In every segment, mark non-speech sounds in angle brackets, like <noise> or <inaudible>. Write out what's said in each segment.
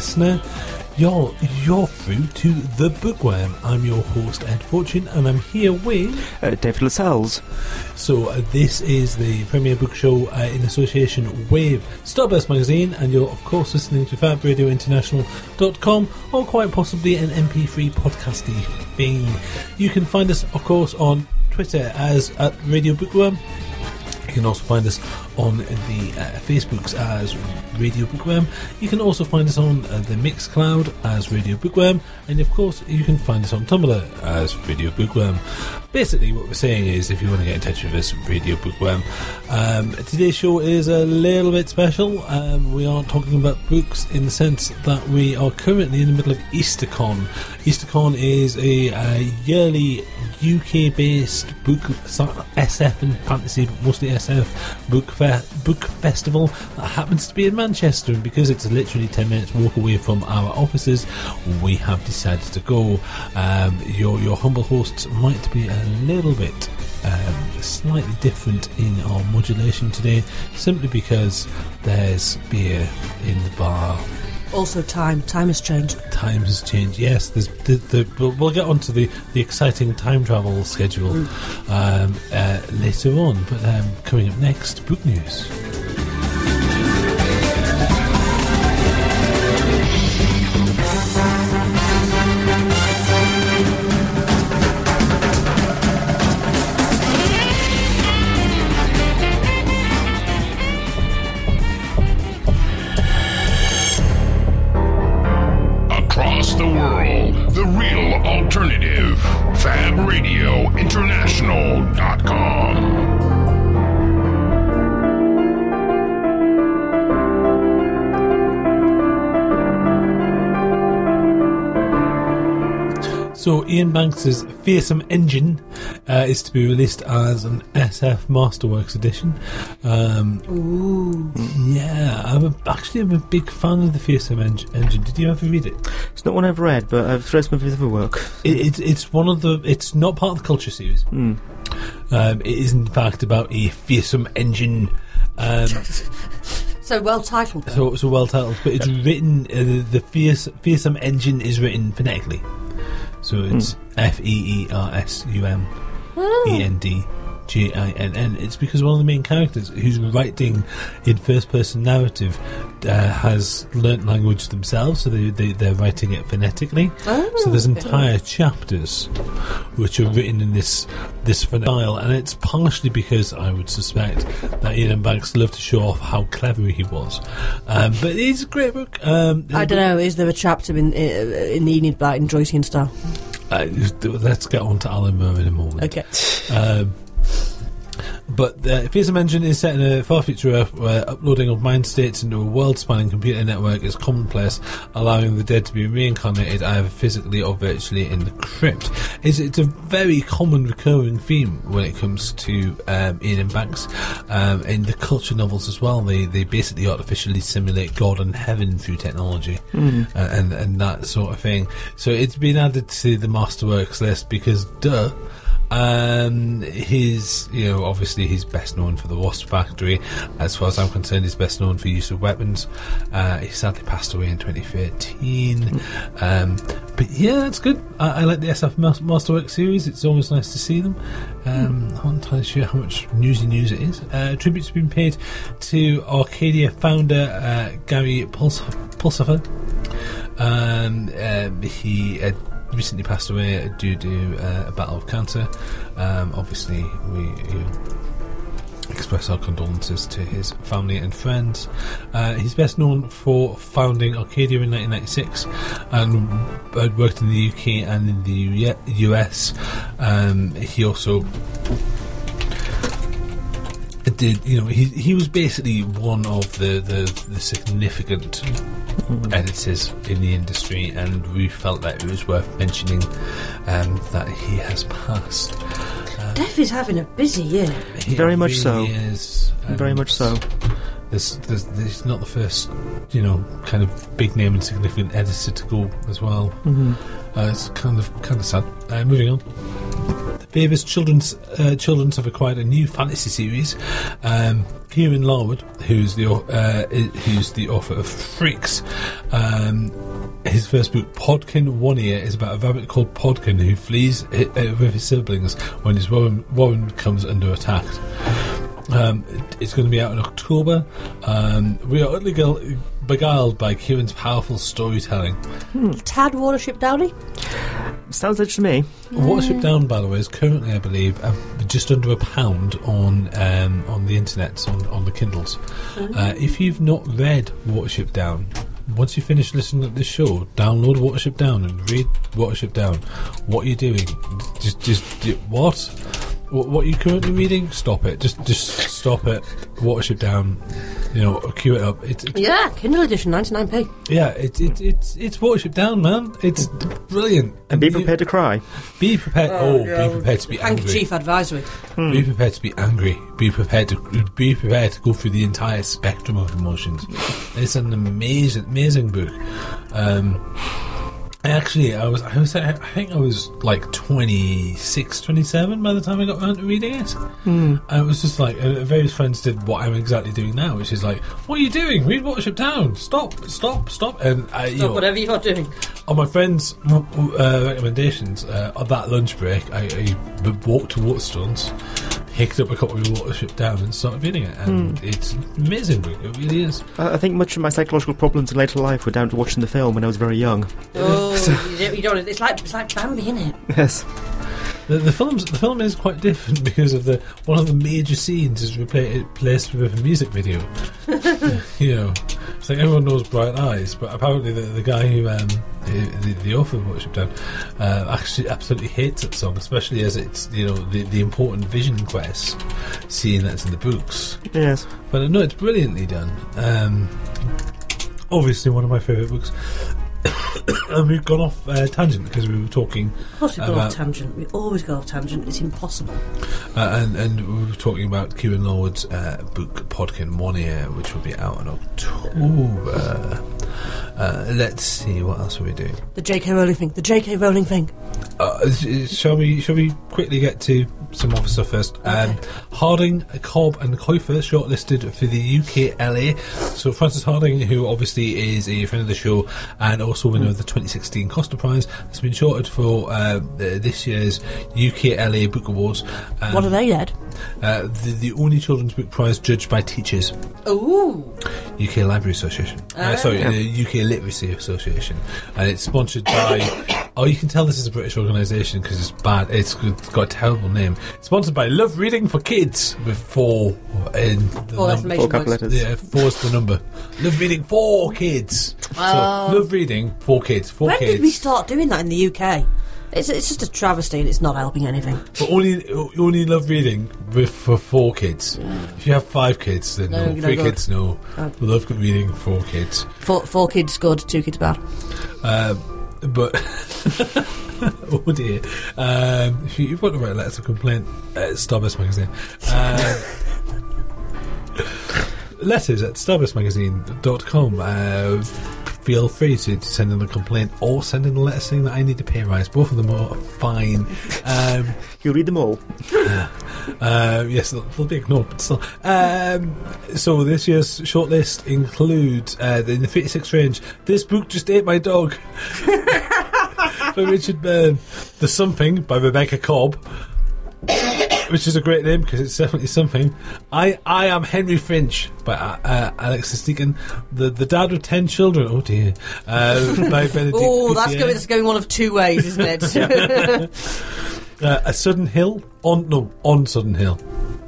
Listener. You're, you're through to The Bookworm. I'm your host, Ed Fortune, and I'm here with. Uh, David Lascelles. So, uh, this is the Premier Book Show uh, in association with Starburst Magazine, and you're, of course, listening to FabRadioInternational.com or quite possibly an MP3 podcasty thing. You can find us, of course, on Twitter as at Radio Bookworm. You can also find us on the uh, Facebooks as Radio Bookworm. You can also find us on uh, the Mixcloud as Radio Bookworm, and of course, you can find us on Tumblr as Radio Bookworm. Basically, what we're saying is, if you want to get in touch with us, Radio Bookworm. Um, today's show is a little bit special. Um, we aren't talking about books in the sense that we are currently in the middle of EasterCon. EasterCon is a, a yearly UK-based book SF and fantasy, mostly SF book fe- book festival that happens to be in Manchester. And because it's literally ten minutes walk away from our offices, we have decided to go. Um, your your humble hosts might be a little bit. Um, slightly different in our modulation today, simply because there's beer in the bar also, time. Time has changed. Time has changed. Yes, there's the, the, we'll, we'll get on to the, the exciting time travel schedule mm. um, uh, later on. But um, coming up next, book news. So Iain Banks's Feersum Endjinn uh, is to be released as an SF Masterworks edition. Um, Ooh. Yeah, I'm a, actually I'm a big fan of the Fearsome en- Engine. Did you ever read it? It's not one I've read, but I've read some of his other work. It, it, it's one of the. It's not part of the Culture series. Mm. Um, it is in fact about a fearsome engine. Um, <laughs> so well titled. So, so well titled, but it's written. Uh, the fierce, fearsome engine is written phonetically. So it's hmm. F E E R S U M E N D G I N N. It's because one of the main characters who's writing in first person narrative uh, has learnt language themselves, so they, they, they're writing it phonetically. Oh, so there's entire chapters which are written in this this style, and it's partially because I would suspect that Iain Banks loved to show off how clever he was. Um, but it's a great book. Um, I don't know. Is there a chapter in in the Enid Blyton Joycean style? Uh, let's get on to Alan Moore in a moment. Okay. Um, but the Feersum Endjinn is set in a far future Earth where uploading of mind states into a world spanning computer network is commonplace, allowing the dead to be reincarnated either physically or virtually in the crypt. It's, it's a very common recurring theme when it comes to um, Iain Banks. Um, in the culture novels as well, they, they basically artificially simulate God and heaven through technology mm. uh, and, and that sort of thing. So it's been added to the Masterworks list because, duh. Um, his, you know, obviously he's best known for the Wasp Factory. As far as I'm concerned, he's best known for use of weapons. Uh, he sadly passed away in 2013. Um, but yeah, it's good. I, I, like the SF Masterwork series. It's always nice to see them. Um, I'm not entirely sure how much newsy news it is. Uh, tribute's been paid to Arcadia founder uh, Gary Puls- Pulsipher. Um, um, he uh, recently passed away due to uh, a battle of cancer. Um, obviously, we you know, express our condolences to his family and friends. Uh, he's best known for founding Arcadia in 1996 and had worked in the UK and in the US. Um, he also did you know he he was basically one of the the, the significant mm. editors in the industry, and we felt that it was worth mentioning um, that he has passed. Uh, Death is having a busy year. Very much so. Is, Very much so. This, this is not the first, you know, kind of big name and significant editor to go as well. Mm-hmm. Uh, it's kind of kind of sad. Uh, moving on. Faber's children's uh, children's have acquired a new fantasy series. Um, Kieran Larwood, who's the uh, who's the author of Freaks, um, his first book, Podkin One Ear, is about a rabbit called Podkin who flees uh, with his siblings when his warren, warren comes under attack. Um, it's going to be out in October. Um, we are utterly gal- beguiled by Kieran's powerful storytelling. Tad Watership Downey. Sounds interesting to me. Watership Down, by the way, is currently, I believe, uh, just under a pound on um, on the internet, on, on the Kindles. Uh, if you've not read Watership Down, once you finish listening to this show, download Watership Down and read Watership Down. What are you doing? Just, just what? What, what are you currently reading? Stop it. Just, just stop it. Watership Down. You know, queue it up. It's, it's Yeah, Kindle edition, 99p. yeah, it's it's it's it's Watership Down, man. It's brilliant. And be you- prepared to cry. Be prepared. Oh, Oh, be prepared to be angry. Handkerchief advisory. Be prepared to be angry. Be prepared to be prepared to go through the entire spectrum of emotions. It's an amazing, amazing book. Um, I actually, I was, I was, I think I was like 26, 27 by the time I got around to reading it. And it was just like, uh, various friends did what I'm exactly doing now, which is like, what are you doing? Read Watership Down. Stop, stop, stop. And I, you know, whatever you're doing. on my friend's uh, recommendations, uh, on that lunch break, I, I walked to Waterstones, picked up a copy of Watership Down, and started reading it. And it's amazing book. It really is. I I think much of my psychological problems in later life were down to watching the film when I was very young. Oh, you don't, you don't. It's like it's like Bambi, isn't it? Yes. The, the film's the film is quite different <laughs> because of the one of the major scenes is repla- replaced with a music video. <laughs> you know, it's like everyone knows Bright Eyes, but apparently the, the guy who um, the, the author of Watership Down uh, actually absolutely hates that song, especially as it's you know the, the important Vision Quest scene that's in the books. Yes. But no, it's brilliantly done. Um, obviously, one of my favourite books. <coughs> and we've gone off uh, tangent because we were talking Of course, we go About- off tangent. We always go off tangent. It's impossible. Uh, and, and we were talking about Kieran Larwood's uh, book Podkin One Ear, which will be out in October. Uh, let's see, what else are we doing? The J.K. Rowling thing. The J.K. Rowling thing. Uh, shall we? Shall we quickly get to some other stuff first? Um, Hardinge, Cobb, and Kuiper shortlisted for the UKLA. So Frances Hardinge, who obviously is a friend of the show and also winner of the 2016 Costa Prize, has been shorted for uh, this year's UKLA Book Awards. Um, what are they, Ed? Uh, the, the only children's book prize judged by teachers, Ooh. UK Library Association. Uh, sorry, the UK Literacy Association, and it's sponsored by. Oh, you can tell this is a British organisation because it's bad. It's, it's got a terrible name. It's sponsored by Love Reading for Kids with four in the Four num- Four capital points. letters. Yeah, four's the number. Love Reading for Kids. Oh. So, Love Reading for Kids. For When kids. did we start doing that in the UK? It's, it's just a travesty and it's not helping anything. But only only love reading with for four kids. If you have five kids, then No, no. no Three good. kids, no. Oh. Love reading four kids. Four, four kids good, two kids bad. Um, but <laughs> oh dear, um, if you, you've got to write letters of complaint at Starburst magazine. Um, <laughs> letters at starburstmagazine.com. Uh, feel free to, to send in a complaint or send in a letter saying that I need to pay rise. Both of them are fine. Um, <laughs> You'll read them all. <laughs> uh, yes, they'll, they'll be ignored, but still. Um, so this year's shortlist includes uh, in the 56 range. This book just ate my dog <laughs> by Richard Byrne. The Something by Rebecca Cobb. Which is a great name because it's definitely something. I I am Henry Finch by uh, uh, Alexis Deacon. The the dad with ten children. Oh dear. Uh, by <laughs> Benedict. Oh, that's going, that's going one of two ways, isn't it? <laughs> <laughs> Uh, a sudden hill on no on Sudden Hill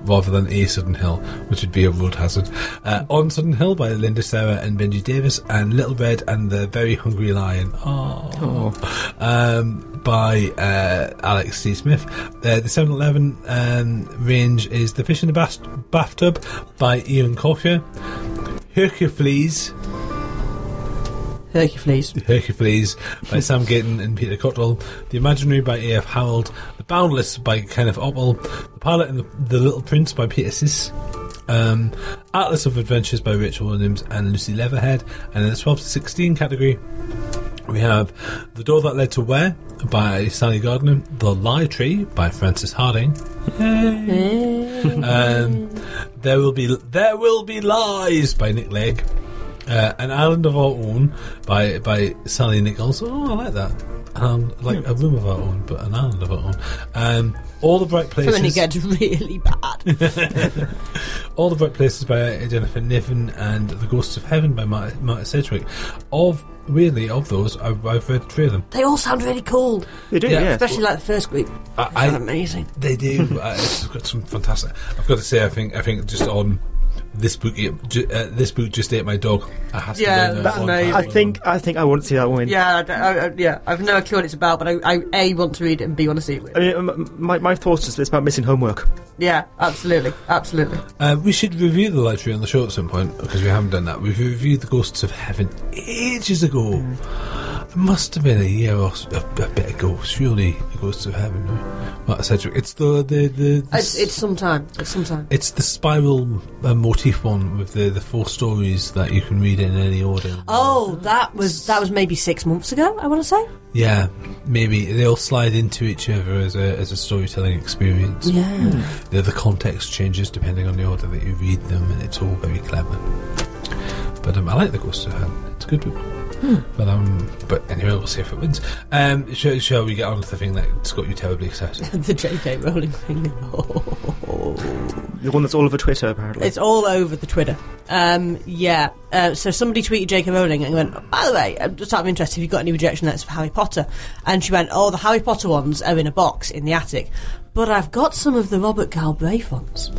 rather than a Sudden Hill, which would be a road hazard. Uh, on Sudden Hill by Linda Sarah and Benji Davies, and Little Red and the Very Hungry Lion. Oh, um, by uh, Alex T. Smith. Uh, the 7-Eleven um, range is The Fish in the Bas- Bathtub by Ian Colfer. Hercules. Hercules. <laughs> Hercules by Sam Gayton and Peter Cottrill, The Imaginary by A.F. Harrold, The Boundless by Kenneth Oppel, The Pilot and the, the Little Prince by Peter Sis, um, Atlas of Adventures by Rachel Williams and Lucy Letherland, and in the 12 to 16 category, We have The Door That Led to Where by Sally Gardner, The Lie Tree by Frances Hardinge. um, there will be There Will Be Lies by Nick Lake. Uh, An Island of Our Own by by Sally Nicholls. Oh, I like that. Um, like a room of our own, but an island of our own. Um, all the bright places. when it gets really bad. <laughs> All the Bright Places by Jennifer Niven and The Ghosts of Heaven by Marta, Marta Sedgwick. Of weirdly, of those, I've, I've read three of them. they all sound really cool, They do, Yeah. yeah. especially like the first group. I- They I- sound amazing. They do. <laughs> uh, it's got some fantastic. I've got to say, I think, I think just on this book, it, ju- uh, this book just ate my dog. I has Yeah, go in that's amazing. I think I think I want to see that one. Yeah, I, I, I, yeah. I've no clue what it's about, but I, I a want to read it and b want to see it. I mean, my, my thoughts is it's about missing homework. Yeah, absolutely, absolutely. Uh, we should review the library on the show at some point because we haven't done that. We've reviewed the Ghosts of Heaven ages ago. It must have been a year or a bit ago. Surely, the Ghosts of Heaven. Marta Sedgwick. It's the the the. the It's it's sometime. It's sometime. It's the spiral uh, motif one with the, the four stories that you can read in any order. Oh, that was that was maybe six months ago. I want to say. Yeah, maybe they all slide into each other as a as a storytelling experience. Yeah. The, the context changes depending on the order that you read them, and it's all very clever. But um, I like the Ghost of Heaven. It's a good book. But um, but anyway, we'll see if it wins. Um, shall, shall we get on to the thing that's got you terribly excited? <laughs> the J.K. Rowling thing. <laughs> The one that's all over Twitter, apparently. It's all over the Twitter. Um, yeah. Uh, so somebody tweeted J.K. Rowling and went, by the way, I'm just out of interest, have you got any rejection letters for Harry Potter? And she went, oh, the Harry Potter ones are in a box in the attic. But I've got some of the Robert Galbraith ones.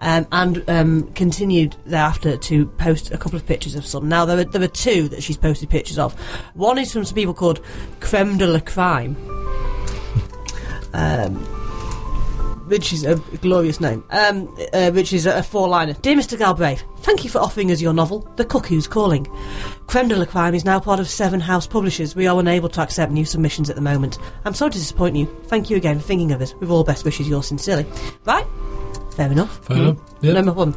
Um, and um, continued thereafter to post a couple of pictures of some. Now, there are, there are two that she's posted pictures of. One is from some people called Creme de la Crime. <laughs> Um, which is a glorious name, um, uh, which is a four-liner. Dear Mr. Galbraith, thank you for offering us your novel, The Cuckoo's Calling. Creme de la Crime is now part of Severn House Publishers. We are unable to accept new submissions at the moment. I'm sorry to disappoint you. Thank you again for thinking of us. With all best wishes, yours sincerely. Right? Fair enough. Fair enough. Yeah. No problem.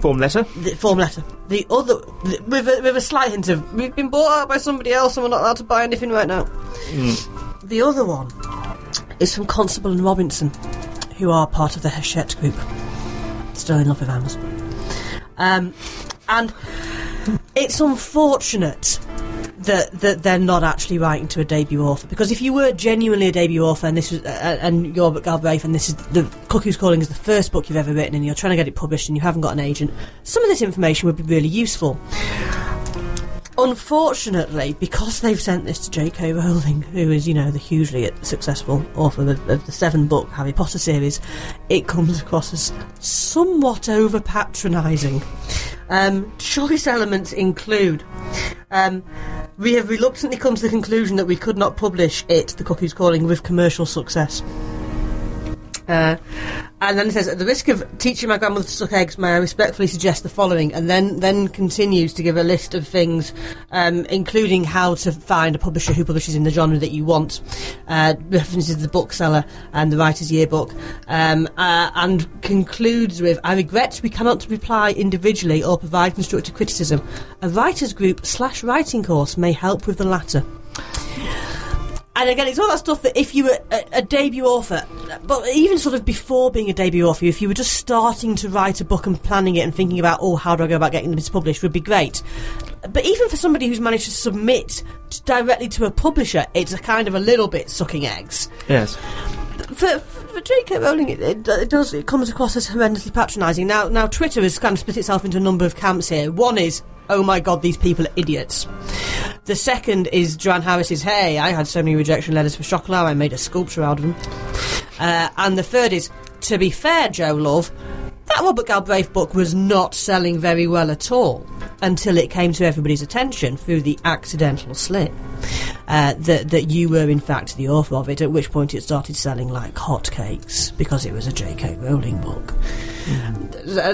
Form letter. The form letter. The other, the, with, a, with a slight hint of, we've been bought out by somebody else and we're not allowed to buy anything right now. The other one is from Constable and Robinson, who are part of the Hachette group. Still in love with Amazon. Um, and it's unfortunate that that they're not actually writing to a debut author because if you were genuinely a debut author and this was uh, and you're Galbraith and this is the Cuckoo's Calling is the first book you've ever written and you're trying to get it published and you haven't got an agent, some of this information would be really useful. Unfortunately, because they've sent this to J.K. Rowling, who is, you know, the hugely successful author of, of the seven book Harry Potter series, it comes across as somewhat over patronising. Um, choice elements include um, we have reluctantly come to the conclusion that we could not publish it, The Cuckoo's Calling, with commercial success. Uh, and then it says, at the risk of teaching my grandmother to suck eggs, may I respectfully suggest the following, and then then continues to give a list of things, um, including how to find a publisher who publishes in the genre that you want, uh, references the bookseller and the writer's yearbook, um, uh, and concludes with, I regret we cannot reply individually or provide constructive criticism. A writer's group slash writing course may help with the latter. And again, it's all that stuff that if you were a, a debut author, but even sort of before being a debut author, if you were just starting to write a book and planning it and thinking about, oh, how do I go about getting this published, would be great. But even for somebody who's managed to submit t- directly to a publisher, it's a kind of a little bit sucking eggs. Yes. For, for J.K. Rowling, it, it, it does it comes across as horrendously patronising. Now, now Twitter has kind of split itself into a number of camps here. One is, oh my god, these people are idiots. The second is Joanne Harris's, hey, I had so many rejection letters for Chocolat, I made a sculpture out of them. Uh, and the third is, to be fair, Joe Love, that Robert Galbraith book was not selling very well at all until it came to everybody's attention through the accidental slip uh, that that you were in fact the author of it. At which point it started selling like hotcakes because it was a J.K. Rowling book.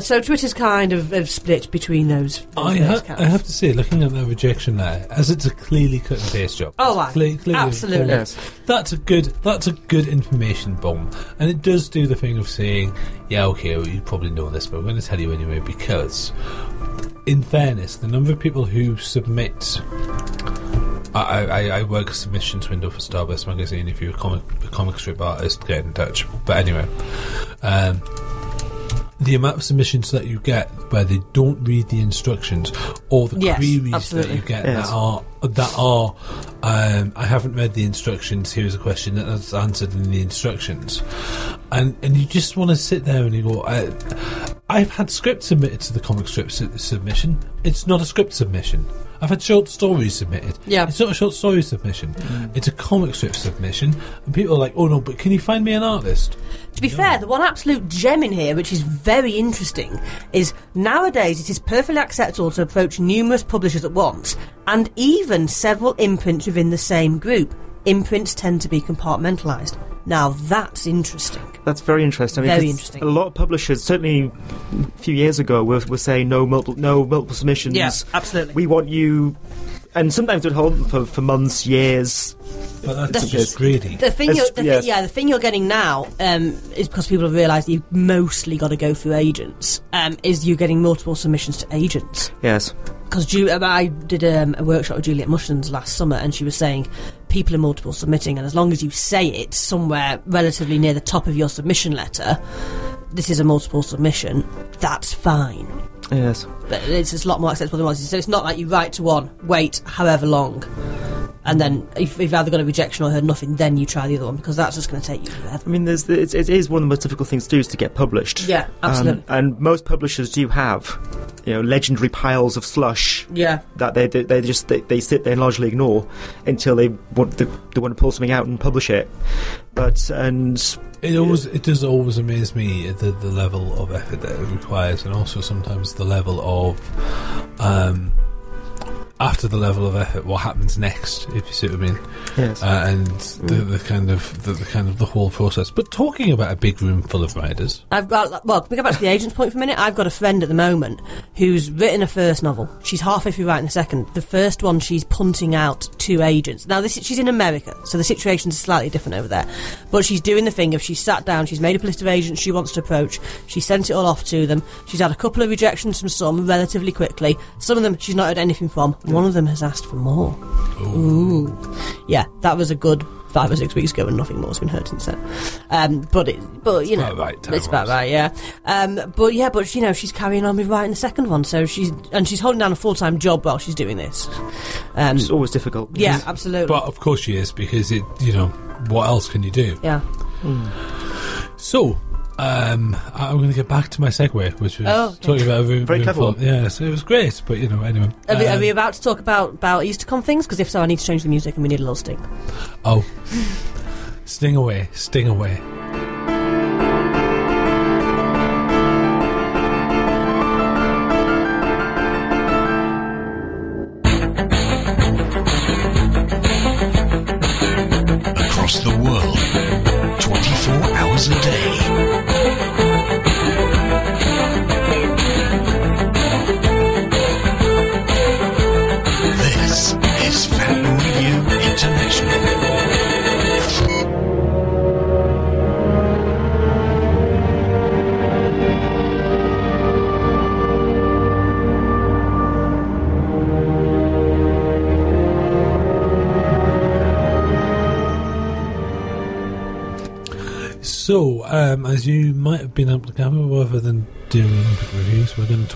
So Twitter's kind of, of split between those. those I, various ha- I have to say, looking at the rejection letter, as it's a clearly cut and paste job. Oh, aye. Cle- clearly Absolutely. format, Yes. That's a good. That's a good information bomb, and it does do the thing of saying, "Yeah, okay, well, you probably know this, but I'm going to tell you anyway." Because, in fairness, the number of people who submit I, I, I work a submissions window for Starburst magazine. If you're a comic a comic strip artist, get in touch. But anyway, um, the amount of submissions that you get where they don't read the instructions or the Yes, queries absolutely. that you get Yes. that are that are um, I haven't read the instructions. Here's a question that's answered in the instructions, and and you just want to sit there and you go. I, I've had scripts submitted to the comic strip su- submission. It's not a script submission. I've had short stories submitted. Yeah. It's not a short story submission. Mm. It's a comic strip submission. And people are like, oh no, but can you find me an artist? To be fair, the one absolute gem in here, which is very interesting, is nowadays it is perfectly acceptable to approach numerous publishers at once, and even several imprints within the same group. Imprints tend to be compartmentalised. Now that's interesting. That's very interesting. I mean, Very 'cause interesting. A lot of publishers, certainly a few years ago, were, were saying no multiple, no multiple submissions. Yeah, absolutely. We want you, and sometimes it would hold them for, for months, years. But that's That's just greedy. The thing, It's- you're, the yes. thing, yeah, the thing you're getting now um, is because people have realised you've mostly got to go through agents. Um, is you're getting multiple submissions to agents. Yes. because Ju- I did um, a workshop with Juliet Mushens last summer, and she was saying people are multiple submitting, and as long as you say it somewhere relatively near the top of your submission letter, this is a multiple submission. That's fine. Yes. But it's just a lot more acceptable than it was. So it's not like you write to one, wait however long, and then if you've either got a rejection or heard nothing, then you try the other one because that's just going to take you forever. I mean, there's the, it's, it is one of the most difficult things to do is to get published. Yeah, absolutely. Um, and most publishers do have, you know, legendary piles of slush yeah, that they they, they just they, they sit there and largely ignore until they want they, they want to pull something out and publish it. But and It always, it does always amaze me the, the level of effort that it requires, and also sometimes the level of, um, after the level of effort, what happens next? If you see what I mean, yes, uh, and the, the kind of the, the kind of the whole process. But talking about a big room full of writers, I've got well. We go back to the agent's point for a minute? I've got a friend at the moment who's written a first novel. She's halfway through writing the second. The first one she's punting out to agents. Now this is she's in America, so the situation's slightly different over there. But she's doing the thing of she's sat down, she's made a list of agents she wants to approach. She sent it all off to them. She's had a couple of rejections from some relatively quickly. Some of them she's not heard anything from. One of them has asked for more. Ooh. Yeah, that was a good five or six weeks ago, and nothing more's been heard since then. Um, but it, but you know, about right, it's about time-wise. right, yeah. Um, but yeah, but you know, she's carrying on with writing the second one, so she's and she's holding down a full time job while she's doing this. Um, it's always difficult. yeah, absolutely. but of course she is because it, you know, what else can you do? yeah. So. Um, I'm going to get back to my segue, which was Oh, okay. talking about a room, Very room clever full- one. Yes, it was great, but you know, anyway. Are, we, are Um, we about to talk about about EasterCon things? Because if so, I need to change the music, and we need a little sting. Oh, <laughs> sting away, sting away.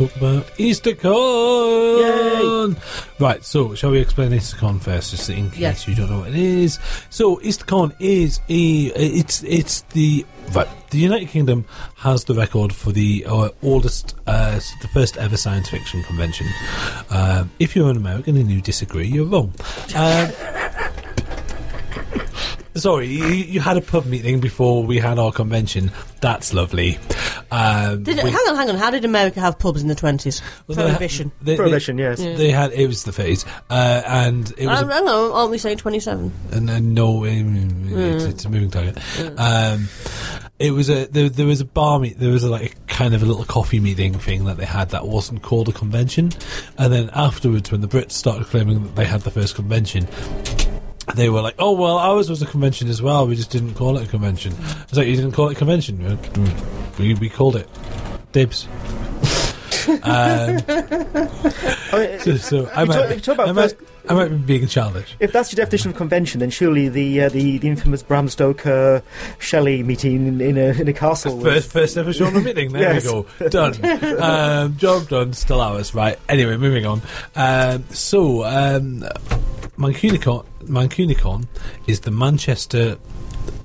Talk about EasterCon. Right. So, shall we explain EasterCon first, just in case Yes. you don't know what it is? So, EasterCon is a it's it's the right. The United Kingdom has the record for the uh, oldest, uh, the first ever science fiction convention. Um, if you're an American and you disagree, you're wrong. Um, Sorry, you, you had a pub meeting before we had our convention. That's lovely. Um, Did it, we- hang on, hang on. How did America have pubs in the twenties? well, they had- Prohibition. They, they- Prohibition, yes. They, had it was the phase, uh, and it was Um, hang on, aren't we saying twenty-seven? and, and no, um, it's, it's a moving target. Um, it was a there, there was a bar meet. There was a, like a kind of a little coffee meeting thing that they had that wasn't called a convention, and then afterwards, when the Brits started claiming that they had the first convention. They were like, "Oh well, ours was a convention as well. We just didn't call it a convention." It's like, "You didn't call it a convention? We we called it dibs." Um, <laughs> I mean, so, so I might, talk- if talk about I, might, first- I might be being childish. if that's your definition of convention, then surely the uh, the, the infamous Bram Stoker Shelley meeting in, in a in a castle. was- First, first ever Shauna meeting. There Yes. we go. Done. <laughs> um, job done. Still ours. Right. Anyway, moving on. Um, so, um, Mancunicon, Mancunicon is the Manchester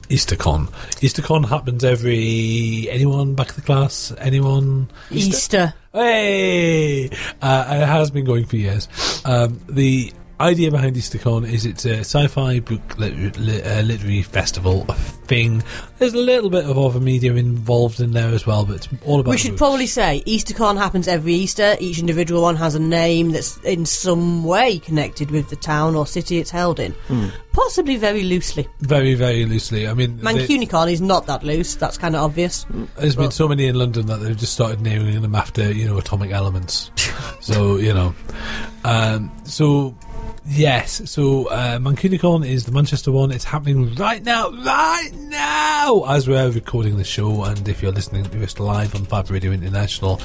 EasterCon. EasterCon happens every. Anyone back of the class? Anyone? Easter. Hey! Uh, it has been going for years. Um, the idea behind EasterCon is it's a sci-fi book lit- lit- uh, literary festival thing. There's a little bit of other media involved in there as well, but it's all about. We should books. probably say EasterCon happens every Easter. Each individual one has a name that's in some way connected with the town or city it's held in. Possibly very loosely. very, very loosely. I mean, they- Mancunicon is not that loose. That's kind of obvious. there's been so many in London that they've just started naming them after you know atomic elements. <laughs> so you know, um, so. Yes, so uh, Mancunicon is the Manchester one. It's happening right now, right now, as we're recording the show. And if you're listening to us live on Fab Radio International,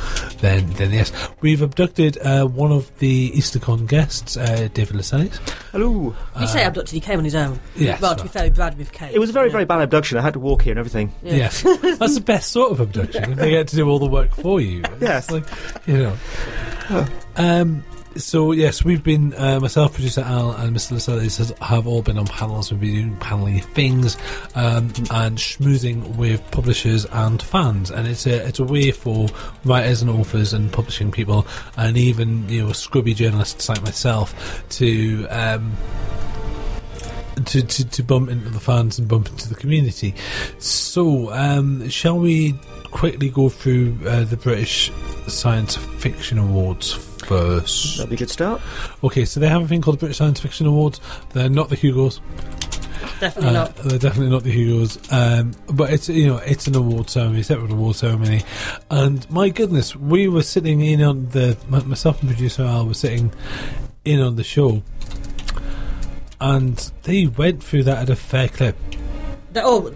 then then yes, we've abducted uh, one of the EasterCon guests, uh, David Lascelles. Hello. You say abducted, he came on his own. yes, well, to be fair, Brad with Kate. It was a very Yeah. very bad abduction. I had to walk here and everything. Yeah. Yes, that's the best sort of abduction. <laughs> If they get to do all the work for you. It's Yes. like you know. Um. So yes, we've been uh, myself, producer Al, and Mr. Lascelles have all been on panels. We've been doing paneling things um, and schmoozing with publishers and fans, and it's a it's a way for writers and authors and publishing people, and even you know scrubby journalists like myself to. Um, to, to, to bump into the fans and bump into the community. So, um, shall we quickly go through uh, the British Science Fiction Awards first? That'd be a good start. Okay, so they have a thing called the British Science Fiction Awards. They're not the Hugos. Definitely Uh, not. they're definitely not the Hugos. Um, but it's you know it's an award ceremony, separate award ceremony, and my goodness, we were sitting in on the myself and producer Al were sitting in on the show, and they went through that at a fair clip. The- Oh,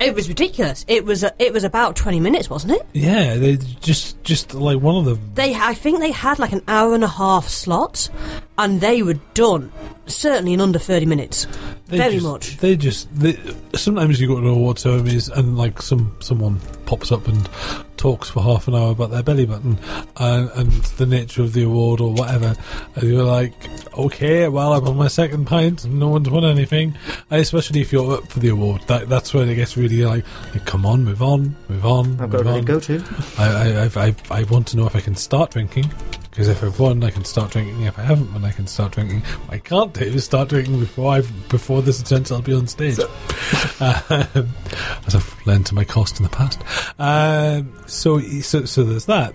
it was ridiculous. It was a, it was about twenty minutes, wasn't it? Yeah, they just just like one of them. They, I think they had like an hour and a half slot, and they were done certainly in under thirty minutes. They Very just- much. They just they, sometimes you go to award ceremonies and like some someone pops up and talks for half an hour about their belly button and, and the nature of the award or whatever, and you're like, okay, well I'm on my second pint, no one's won anything. Especially if you're up for the award, that that's when it gets really like, come on, move on, move on, I've move got on. everything to go to. I, I, I, I want to know if I can start drinking. Because if I've won, I can start drinking. If I haven't won, I can start drinking. What I can't do is start drinking before I've before this attempt I'll be on stage. <laughs> um, as I've learned to my cost in the past. Um, so, so, so there's that.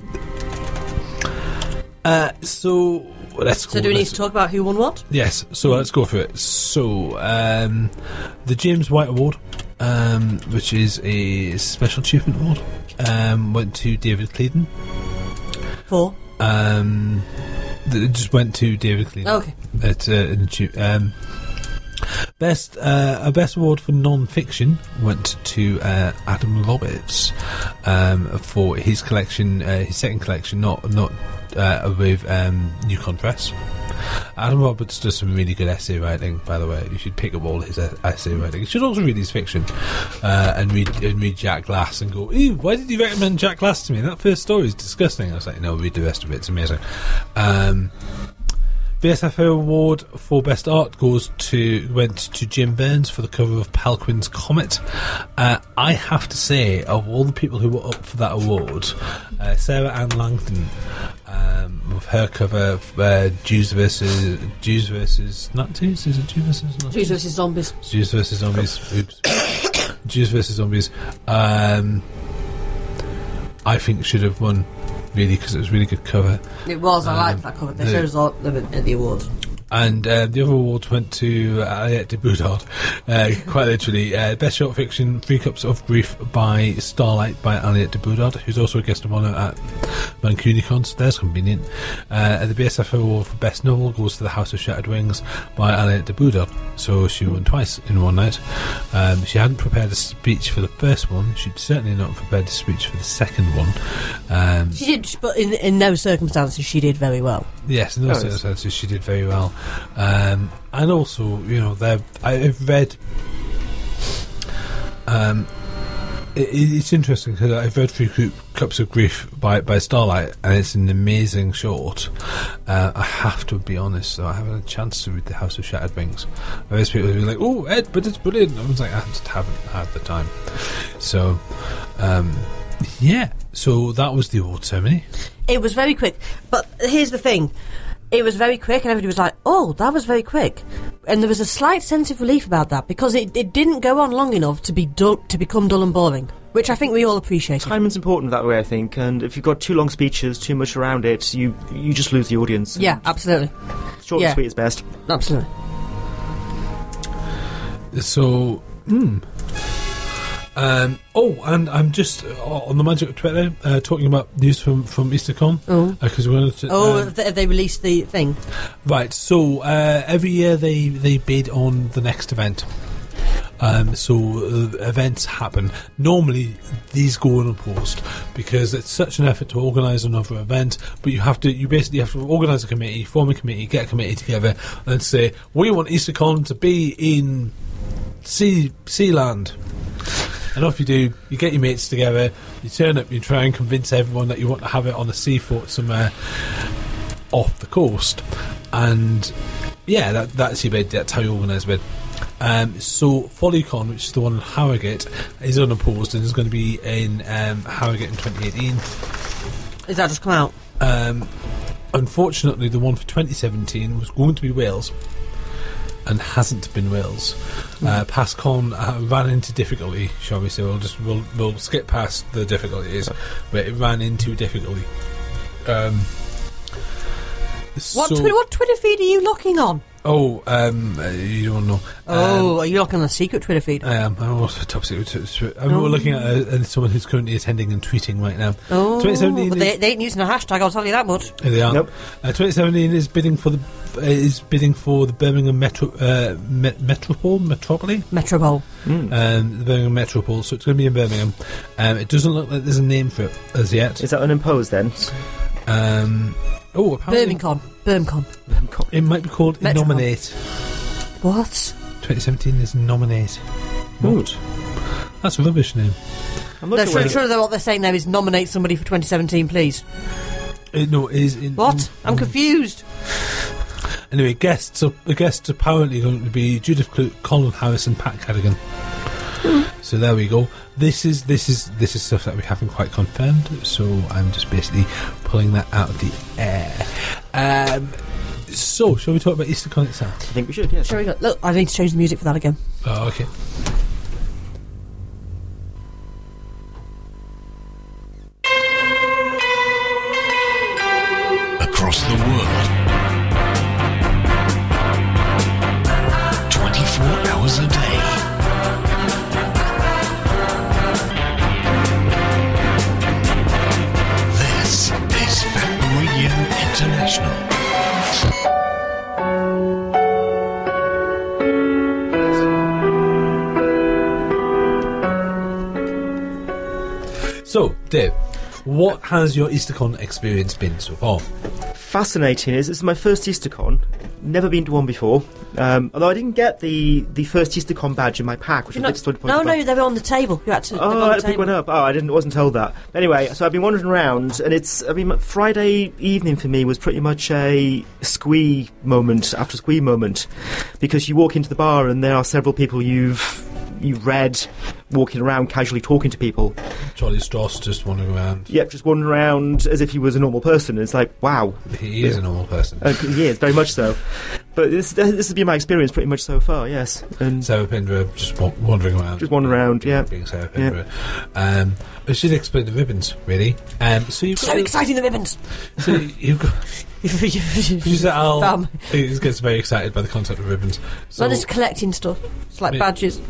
Uh, so let's go. So do we need to talk about who won what? Yes, so let's go for it. So, um, the James White Award, um, which is a special achievement award, um, went to David Cleedon. For Um, it just went to David Cleedon. okay, At, uh, achie- um, best uh, a best award for non-fiction went to uh, Adam Roberts um, for his collection, uh, his second collection, not not uh, with um, Newcon Press. Adam Roberts does some really good essay writing, by the way. You should pick up all his essay writing. You should also read his fiction uh, and read and read Jack Glass and go, "Ew, why did you recommend Jack Glass to me? That first story is disgusting." I was like, "No, read the rest of it. It's amazing." Um, BSFA award for best art goes to went to Jim Burns for the cover of Pelquin's Comet. Uh, I have to say, of all the people who were up for that award, uh, Sarah Anne Langton um, with her cover of uh, Jews versus Jews versus Nazis. Is it Jews versus Nazis? Jews versus zombies. Jews versus zombies. Oops. <coughs> Jews versus zombies. Um, I think should have won really because it was really good cover. It was. I Um, liked that cover. They the- showed us all at the awards. And uh, the other award went to Aliette de Bodard, uh, quite literally. Uh, Best Short Fiction, Three Cups of Grief by Starlight by Aliette de Bodard, who's also a guest of honour at Mancunicon, so there's convenient. Uh, and the BSF award for Best Novel goes to The House of Shattered Wings by Aliette de Bodard. So she won twice in one night. Um, she hadn't prepared a speech for the first one. She'd certainly not prepared a speech for the second one. Um, She did, but in, in those circumstances, she did very well. Yes, in those Oh, circumstances, she did very well. Um, and also, you know, I've read. Um, it, it's interesting because I've read Three Cups of Grief by, by Starlight, and it's an amazing short. Uh, I have to be honest, though, I haven't had a chance to read The House of Shattered Wings. There's people who are like, "Oh, Ed, but it's brilliant." I was like, I just haven't had the time. So, um, yeah. So that was the award ceremony. It was very quick. But here's the thing. It was very quick, and everybody was like, oh, that was very quick. And there was a slight sense of relief about that because it, it didn't go on long enough to be dull, to become dull and boring, which I think we all appreciated. Timing's important that way, I think. And if you've got too long speeches, too much around it, you you just lose the audience. Yeah, absolutely. Short yeah. and sweet is best. Absolutely. So, hmm. Um, oh, and I'm just uh, on the magic of Twitter uh, talking about news from from EasterCon Oh. because we wanted to. Oh, um, they- they released the thing? right. So uh, every year they they bid on the next event. Um, so uh, events happen. Normally, these go unopposed because it's such an effort to organise another event. But you have to, you basically have to organise a committee, form a committee, get a committee together, and say we want EasterCon to be in Sea Sealand. And off you do. You get your mates together. You turn up. You try and convince everyone that you want to have it on a seafort somewhere off the coast. And yeah, that, that's your bid. That's how you organise a bid. Um, so FollyCon, which is the one in Harrogate, is unopposed and is going to be in um, Harrogate in 2018. Is that just come out? Um, unfortunately, the one for 2017 was going to be Wales and hasn't been Wales. Uh, PASCON uh, ran into difficulty, shall we say? We'll just we'll, we'll skip past the difficulties, but it ran into difficulty. Um, What, so- Twi- what Twitter feed are you looking on? Oh, um, uh, you don't know. Oh, are you looking on a secret Twitter feed? I am. I'm also top secret. I'm Oh. looking at uh, someone who's currently attending and tweeting right now. oh, 2017 but they, they ain't using a hashtag. I'll tell you that much. Here they are. Nope. Uh, 2017 is bidding for the uh, is bidding for the Birmingham Metro uh, Met- Metropole Metropole. Metro Bowl. Mm. Um, the Birmingham Metropole, so it's going to be in Birmingham. Um, it doesn't look like there's a name for it as yet. Is that unimposed then? Um, oh, apparently Birmingham. Birmingham. it might be called Metropole. Nominate. What? 2017 is Nominate. What? That's a rubbish name. I'm not No, sure sure, whether- that what they're saying there is nominate somebody for 2017, please. Uh, no, it is in What? I'm confused. Anyway, guests are, the guests apparently going to be Judith Clute, Colin Harris, and Pat Cadigan. So there we go. This is this is this is stuff that we haven't quite confirmed. So I'm just basically pulling that out of the air. Um, so shall we talk about Easter EasterCon itself? I think we should, yes. Shall we go? Look, I need to change the music for that again. Oh, okay. Dave, what has your EasterCon experience been so far? Fascinating is this is my first EasterCon. Never been to one before. Um, although I didn't get the, the first EasterCon badge in my pack, which You're I not- disappointed no, about. no, they were on the table. You had to. Oh, I had to pick one up. Oh, I didn't. Wasn't told that. Anyway, so I've been wandering around, and it's. I mean, Friday evening for me was pretty much a squee moment after squee moment, because you walk into the bar and there are several people you've you've read walking around casually talking to people. Charlie Stross just wandering around. Yep, just wandering around as if he was a normal person. It's like, wow, He is a normal person. uh, he is very much so. But this this has been my experience pretty much so far. Yes, and Sarah Pinborough just wandering around. just wandering around. Yeah. Being Sarah Pinborough. Um, I should explain the ribbons, really. Um, so you've got So exciting, the ribbons. So you've got <laughs> Producer Al Fam. he gets very excited by the concept of ribbons. So, Not just collecting stuff. It's like Yeah. badges.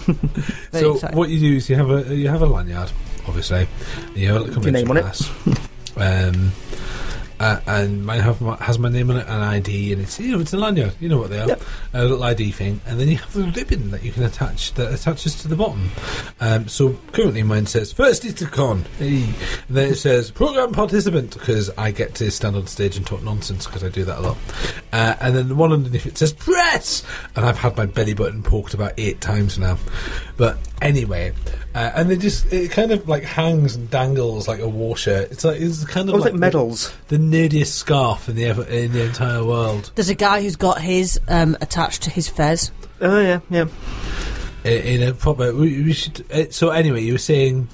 <laughs> So exciting. what you do is you have a you have a lanyard, obviously. You have a Your name on it. pass. <laughs> um, uh, and mine have my, has my name on it and ID, and it's you know it's a lanyard. You know what they are, Yep. a little ID thing, and then you have a ribbon that you can attach that attaches to the bottom. Um, so currently mine says first is to con, hey. and then it says program participant because I get to stand on stage and talk nonsense because I do that a lot. Uh, and then the one underneath it says press, and I've had my belly button poked about eight times now. But anyway, uh, and they just it kind of like hangs and dangles like a war shirt. It's like it's kind of Oh, it's like medals. the nerdiest scarf in the ever, in the entire world. There's a guy who's got his um, attached to his fez. Oh yeah, yeah. In, in a proper, we, we should. Uh, so anyway, you were saying,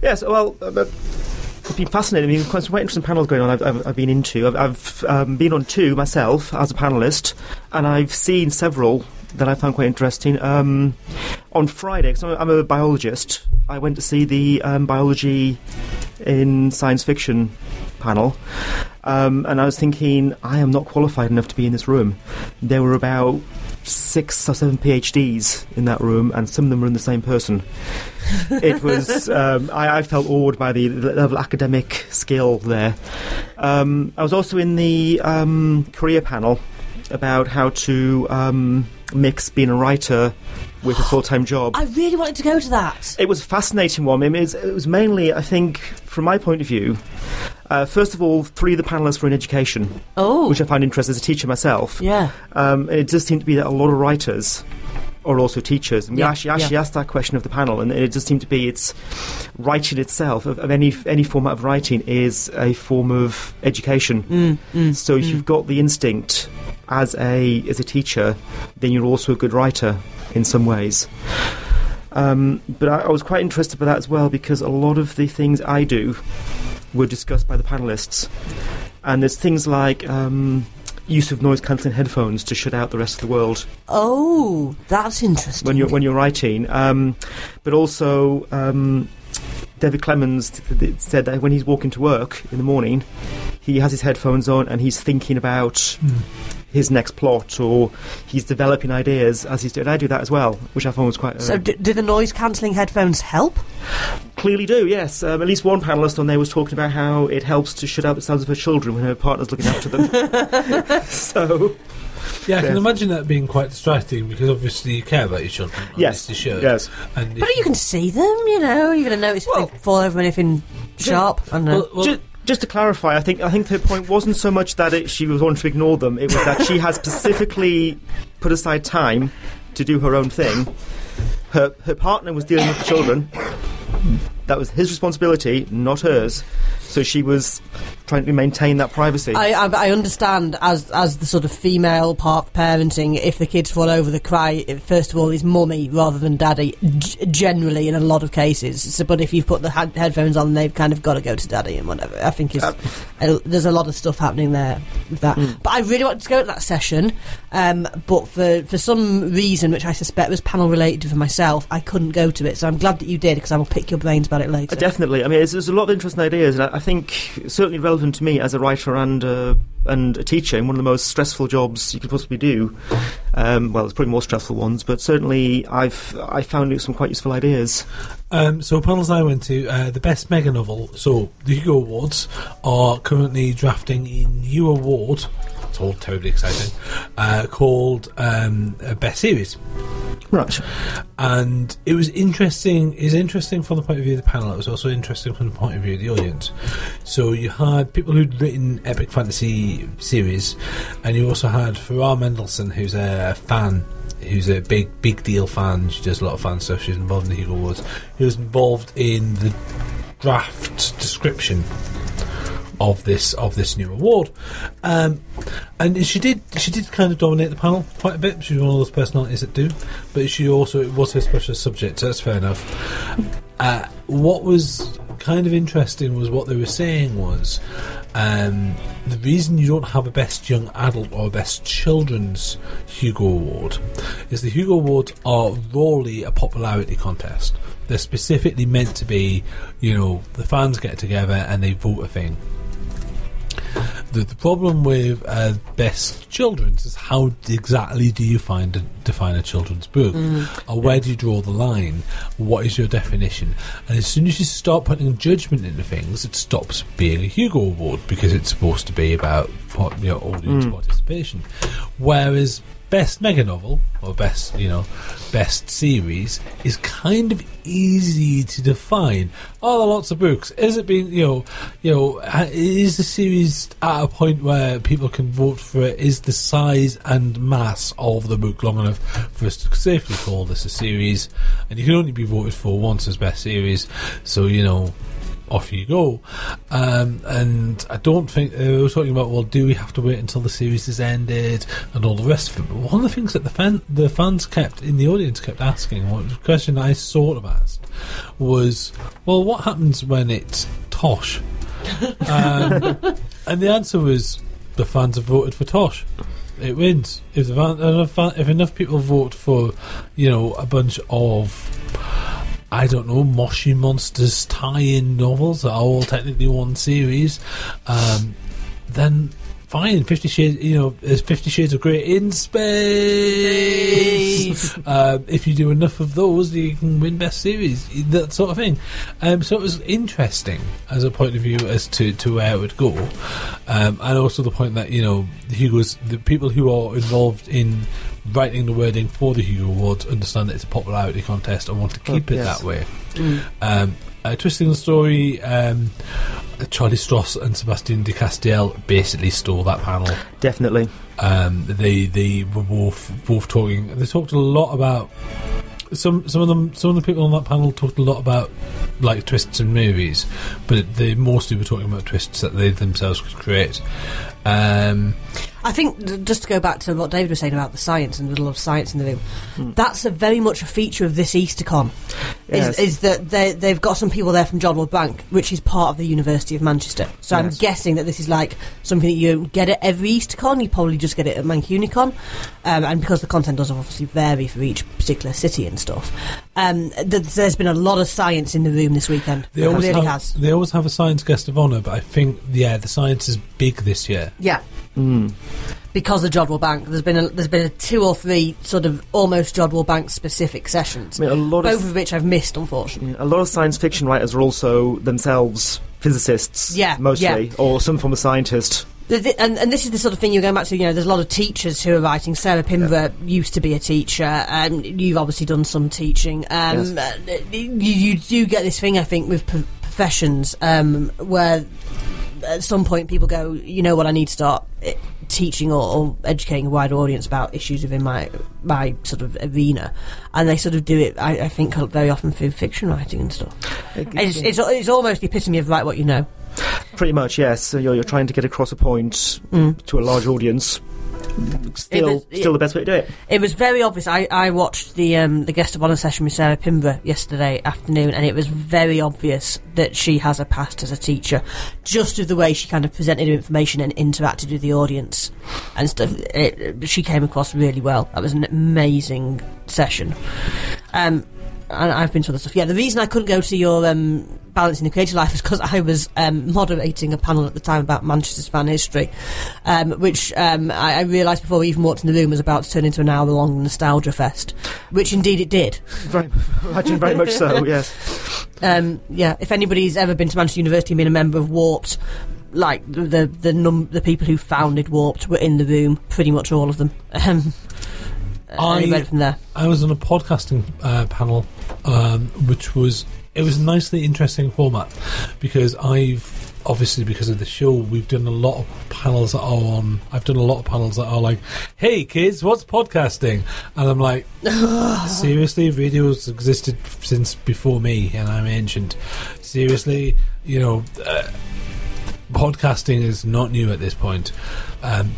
Yes, well, uh, it's been fascinating. I mean, quite some quite interesting panels going on. I've, I've, I've been into. I've, I've um, been on two myself as a panelist, and I've seen several that I found quite interesting. Um, on Friday, because I'm, I'm a biologist, I went to see the um, biology in science fiction panel, um, and I was thinking, I am not qualified enough to be in this room. There were about six or seven PhDs in that room, and some of them were in the same person it <laughs> was um, I, I felt awed by the level of academic skill there. Um, I was also in the um, career panel about how to um, mix being a writer with a full time job. I really wanted to go to that. It was a fascinating one. It, was, it was mainly, I think, from my point of view. Uh, first of all, three of the panelists were in education, Oh, which I find interesting as a teacher myself. yeah. Um, it does seem to be that a lot of writers are also teachers. And we Yeah, actually, actually yeah. asked that question of the panel, and it does seem to be it's writing itself, of, of any any format of writing, is a form of education. Mm, mm, So if mm. you've got the instinct as a as a teacher, then you're also a good writer in some ways. Um, but I, I was quite interested by that as well because a lot of the things I do were discussed by the panelists, and there's things like. Um, Use of noise cancelling headphones to shut out the rest of the world Oh, that's interesting. when you're when you're writing. Um, but also, um, David Clemens said that when he's walking to work in the morning, he has his headphones on and he's thinking about his next plot or he's developing ideas as he's doing. I do that as well, which I found was quite. Uh, so, do, do the noise cancelling headphones help? clearly do, yes. Um, at least one panelist on there was talking about how it helps to shut out the sounds of her children when her partner's looking after them. <laughs> <laughs> so, yeah, I can Yeah. imagine that being quite distracting because obviously you care about your children. or yes, at least you should. yes. And if But you can see them, you know. You're going to notice Well- if they fall over anything sharp. I don't know. Well, well, Ju- just to clarify, I think I think her point wasn't so much that it, she was wanting to ignore them. It was that she has specifically put aside time to do her own thing. Her her partner was dealing with the children. That was his responsibility, not hers. So she was trying to maintain that privacy. I, I, I understand as as the sort of female part of parenting, if the kids fall over, the cry it, first of all is mummy rather than daddy. G- generally, in a lot of cases. So, but if you've put the head headphones on, they've kind of got to go to daddy and whatever. I think it's, uh, there's a lot of stuff happening there with that. Mm. But I really wanted to go to that session, um, but for for some reason, which I suspect was panel related for myself, I couldn't go to it. So I'm glad that you did because I will pick your brains about it later. Uh, Definitely. I mean, there's, there's a lot of interesting ideas, and I, I think certainly relevant to me as a writer and uh, and a teacher in one of the most stressful jobs you could possibly do. Um, well, it's probably more stressful ones, but certainly I've I found some quite useful ideas. Um, so panels I went to, uh, the best mega novel. So the Hugo Awards are currently drafting a new award. It's all terribly exciting. Uh, called um, uh, Best Series, Right. and it was interesting. Is interesting from the point of view of the panel. It was also interesting from the point of view of the audience. So you had people who'd written epic fantasy series, and you also had Farah Mendlesohn, who's a fan who's a big big deal fan. She does a lot of fan stuff. She's involved in the Hugo Awards. Who was involved in the draft description of this of this new award, um, and she did she did kind of dominate the panel quite a bit. She's one of those personalities that do, but she also it was her special subject, so that's fair enough. Uh, what was kind of interesting was what they were saying was um, the reason you don't have a best young adult or best children's Hugo Award is the Hugo Awards are rawly a popularity contest. They're specifically meant to be, you know, the fans get together and they vote a thing. The, the problem with uh, best children's is how exactly do you find a, define a children's book, or where do you draw the line? What is your definition? And as soon as you start putting judgment into things, it stops being a Hugo Award because it's supposed to be about you know, audience participation. Whereas best mega novel or best you know best series is kind of easy to define. Are there lots of books? Is it being you know you know is the series at a point where people can vote for it? Is the size and mass of the book long enough for us to safely call this a series? And you can only be voted for once as best series. So you know off you go. Um, and I don't think uh, we were talking about well, do we have to wait until the series is ended and all the rest of it? But one of the things that the fan, the fans kept in the audience kept asking, what the question I sort of asked was, well, what happens when it's Tosh? <laughs> Um, and the answer was the fans have voted for Tosh. It wins. If if enough people vote for, you know, a bunch of I don't know, Moshi Monsters tie-in novels that are all technically one series, um, then fine. Fifty Shades, you know, there's Fifty Shades of Grey in space. um, <laughs> if you do enough of those, you can win best series, that sort of thing. Um, so it was interesting as a point of view as to, to where it would go, um, and also the point that you know the Hugo's the people who are involved in writing the wording for the Hugo Awards understand that it's a popularity contest and want to keep Oh, it yes. that way. Um, uh, twisting the story, um, Charlie Stross and Sebastien de Castell basically stole that panel. Definitely. Um, they they were both both talking. They talked a lot about some some of them. Some of the people on that panel talked a lot about like twists in movies, but they mostly were talking about twists that they themselves could create. Um, I think just to go back to what David was saying about the science and the little of science in the room, Hmm. that's a very much a feature of this EasterCon. Yes. Is, is that they, they've got some people there from Jodrell Bank, which is part of the University of Manchester. So I'm guessing that this is like something that you get at every EasterCon. You probably just get it at Mancunicon, um, and because the content does obviously vary for each particular city and stuff. Um, th- there's been a lot of science in the room this weekend. they always really have, has. they always have a science guest of honor, but I think yeah, the science is big this year. Yeah. Mm. because of Jodrell Bank, there's been a, there's been a two or three sort of almost Jodrell Bank specific sessions, I mean, a lot both of of which I've missed, unfortunately. a lot of science fiction writers are also themselves physicists. Yeah, mostly, yeah. or some form of scientist. The- the- and, and this is the sort of thing you're going back to. You know, there's a lot of teachers who are writing. Sarah Pinborough used to be a teacher, and you've obviously done some teaching. Um, uh, you, you do get this thing, I think, with pro- professions um, where at some point people go, you know what, I need to start eh, teaching or, or educating a wider audience about issues within my my sort of arena, and they sort of do it. I, I think very often through fiction writing and stuff. It's, it's, it's almost the epitome of write what you know. Pretty much, yes. So you're, you're trying to get across a point Mm. to a large audience. Still, was- still the best way to do it. It was very obvious. I, I watched the um, the guest of honour session with Sarah Pinborough yesterday afternoon, and it was very obvious that she has a past as a teacher, just of the way she kind of presented information and interacted with the audience and stuff. It, she came across really well. That was an amazing session. Um, and I've been to other stuff. Yeah, the reason I couldn't go to your um, Balancing the Creative Life is because I was um, moderating a panel at the time about Manchester's fan history, um, which um, I, I realised before we even walked in the room was about to turn into an hour-long nostalgia fest, which indeed it did. Very, imagine very much so. <laughs> Yes. Um, yeah, if anybody's ever been to Manchester University and been a member of Warped, like the the the, num- the people who founded Warped were in the room, pretty much all of them. <laughs> Um, I- and it from there. I was on a podcasting uh, panel, um, which was it was a nicely interesting format because I've obviously because of the show we've done a lot of panels that are on. I've done a lot of panels that are like, "Hey kids, what's podcasting?" And I'm like, <laughs> seriously, radio's existed since before me, and I'm ancient. Seriously, you know. Uh, podcasting is not new at this point. Um,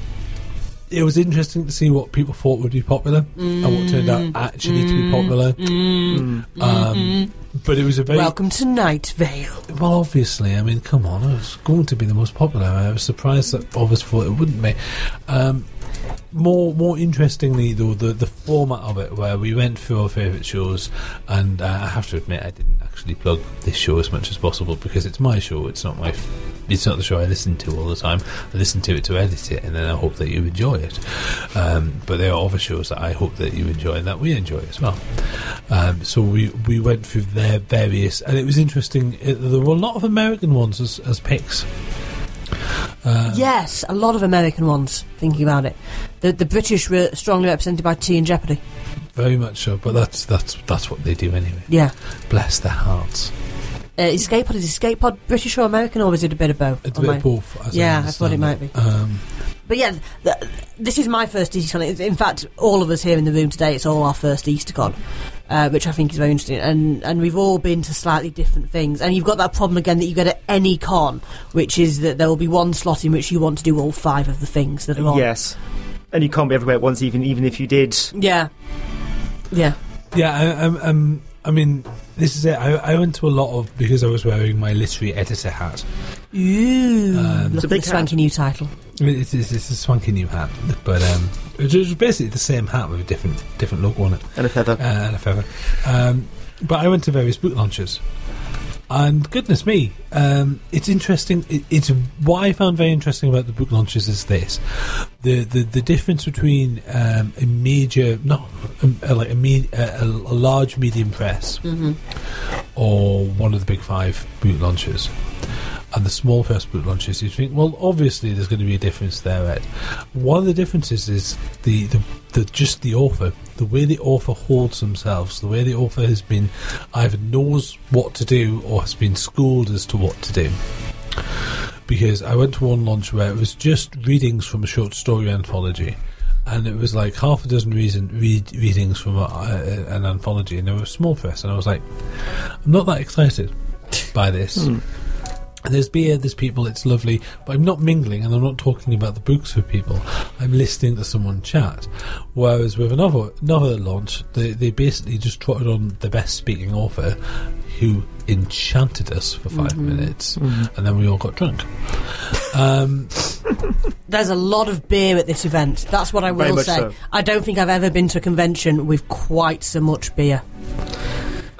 it was interesting to see what people thought would be popular and what turned out actually to be popular. Um, but it was a very Welcome to Night Vale. well, obviously. I mean, come on, it was going to be the most popular. I was surprised that others thought it wouldn't be. Um, more more interestingly though the the format of it where we went through our favourite shows and uh, I have to admit I didn't actually plug this show as much as possible because it's my show it's not my f- it's not the show I listen to all the time. I listen to it to edit it and then I hope that you enjoy it. Um, but there are other shows that I hope that you enjoy and that we enjoy as well. Um, so we we went through their various and it was interesting it, there were a lot of American ones as, as picks. Um, Yes, a lot of American ones. Thinking about it, the the British were strongly represented by Tea and Jeopardy. very much so but that's that's that's what they do anyway. Yeah, bless their hearts uh, Escape Pod is Escape Pod British or American, or is it a bit of both? It's a Or bit am of both. as Yeah, I thought it might be. Um, But yeah, th- this is my first EasterCon. In fact, all of us here in the room today, it's all our first EasterCon, uh, which I think is very interesting. And and we've all been to slightly different things. And you've got that problem again that you get at any con, which is that there will be one slot in which you want to do all five of the things that are on. Yes. And you can't be everywhere at once, even even if you did. Yeah. Yeah. yeah, I, I'm, I'm, I mean, this is it. I, I went to a lot of because I was wearing my literary editor hat. Ooh. Um, It's a big the swanky new title. It's, it's, it's a swanky new hat, but um, it was basically the same hat with a different different logo on it And a feather. uh, and a feather. Um, but I went to various book launches, and goodness me, um, it's interesting. It, it's what I found very interesting about the book launches is this: the the, the difference between um, a major, no, um, uh, like a, me, a, a large medium press Mm-hmm. or one of the big five boot launches and the small press boot launches, you think, well, obviously there's going to be a difference there. Ed. One of the differences is the, the, the just the author, the way the author holds themselves, the way the author has been either knows what to do or has been schooled as to what to do. Because I went to one launch where it was just readings from a short story anthology. And it was like half a dozen reason, read, readings from a, a, an anthology, and they were small press. And I was like, I'm not that excited by this. Hmm. There's beer, there's people, it's lovely, but I'm not mingling and I'm not talking about the books with people. I'm listening to someone chat. Whereas with another another launch, they, they basically just trotted on the best speaking author who enchanted us for 5 minutes and then we all got drunk. Um, <laughs> There's a lot of beer at this event. That's what I Very will much say. so. I don't think I've ever been to a convention with quite so much beer.